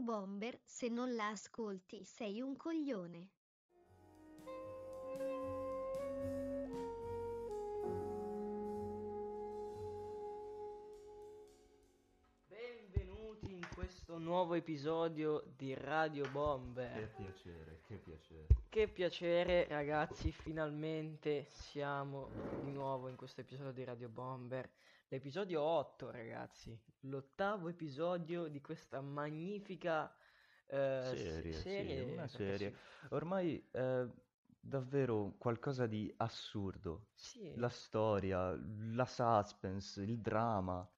Bomber, se non la ascolti sei un coglione. Questo nuovo episodio di Radio Che Bomber. piacere, che piacere. Che piacere ragazzi, finalmente siamo di nuovo in questo episodio di Radio Bomber. L'episodio 8 ragazzi, l'ottavo episodio di questa magnifica eh, s- Serie, sì, serie, una perché serie. sì. Ormai è davvero qualcosa di assurdo. Sì. La storia, la suspense, il dramma.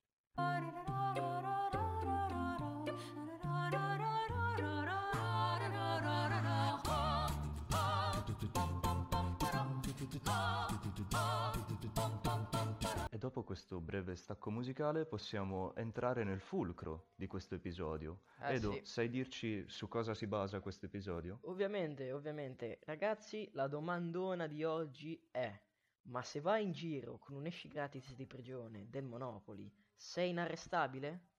E dopo questo breve stacco musicale possiamo entrare nel fulcro di questo episodio. Eh, Edo, sì. sai dirci su cosa si basa questo episodio? Ovviamente, ovviamente, ragazzi, la domandona di oggi è: ma se vai in giro con un esci gratis di prigione del Monopoli, sei inarrestabile?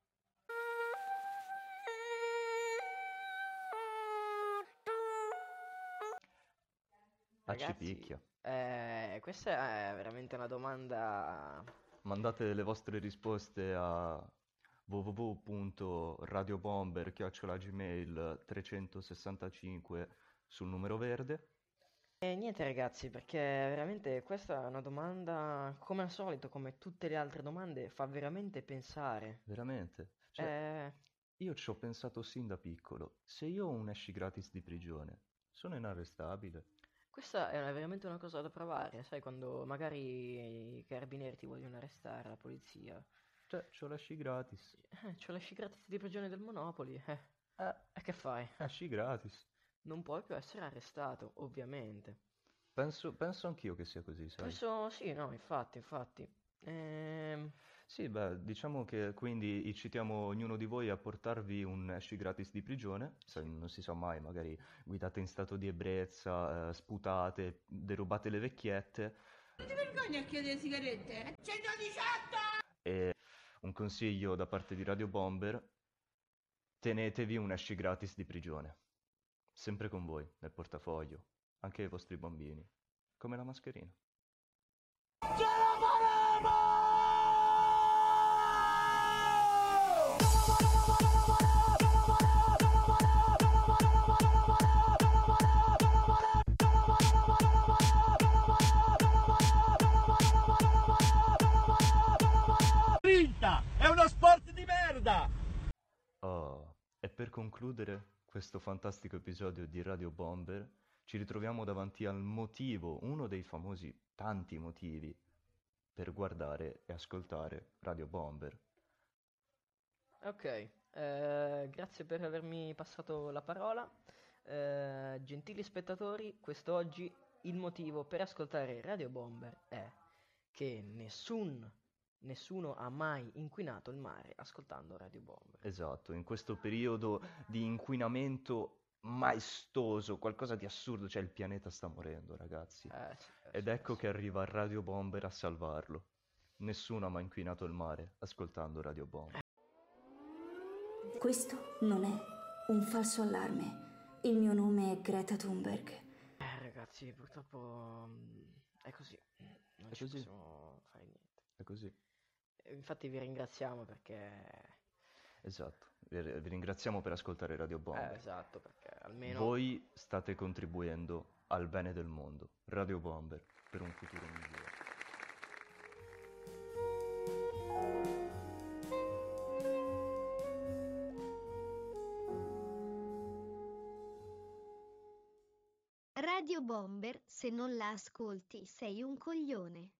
Ah, ci Ragazzi, picchia. eh, questa è veramente una domanda. Mandate le vostre risposte a www.radiobomber.gmail 365 sul numero verde. E niente, ragazzi, perché veramente questa è una domanda, come al solito, come tutte le altre domande, fa veramente pensare. Veramente. Cioè, Eh, io ci ho pensato sin da piccolo. Se io ho un esci gratis di prigione, sono inarrestabile. Questa è una- veramente una cosa da provare, sai, quando magari i carabinieri ti vogliono arrestare, la polizia. Cioè, c'ho l'esci gratis. Eh, c'ho l'esci gratis di prigione del Monopoli, eh. Eh, E che fai? esci gratis. Non puoi più essere arrestato, ovviamente. Penso, penso anch'io che sia così, sai? Questo sì, no, infatti, infatti. Ehm, Sì, beh, diciamo che quindi incitiamo ognuno di voi a portarvi un esci gratis di prigione, se non si sa mai, magari guidate in stato di ebbrezza, eh, sputate, derubate le vecchiette Non ti vergogni a chiedere sigarette? 118! e un consiglio da parte di Radio Bomber, tenetevi un esci gratis di prigione, sempre con voi, nel portafoglio, anche ai vostri bambini, come la mascherina. vinta! Per concludere questo fantastico episodio di Radio Bomber, ci ritroviamo davanti al motivo, uno dei famosi tanti motivi, per guardare e ascoltare Radio Bomber. ok, eh, grazie per avermi passato la parola. Eh, gentili spettatori, quest'oggi il motivo per ascoltare Radio Bomber è che nessun, nessuno ha mai inquinato il mare ascoltando Radio Bomber. Esatto, in questo periodo di inquinamento maestoso, qualcosa di assurdo, cioè il pianeta sta morendo, ragazzi. Eh, sì, eh, Ed sì, ecco eh, che arriva Radio Bomber a salvarlo. Nessuno ha mai inquinato il mare ascoltando Radio Bomber. Questo non è un falso allarme. Il mio nome è Greta Thunberg. Eh, ragazzi, purtroppo mm, è così. Non È ci così. possiamo fare niente. È così. Eh, Infatti vi ringraziamo perché... Esatto. Vi ringraziamo per ascoltare Radio Eh, Bomber. esatto, perché almeno... Voi state contribuendo al bene del mondo. Radio Bomber per un futuro migliore. Radio Bomber, se non la ascolti sei un coglione.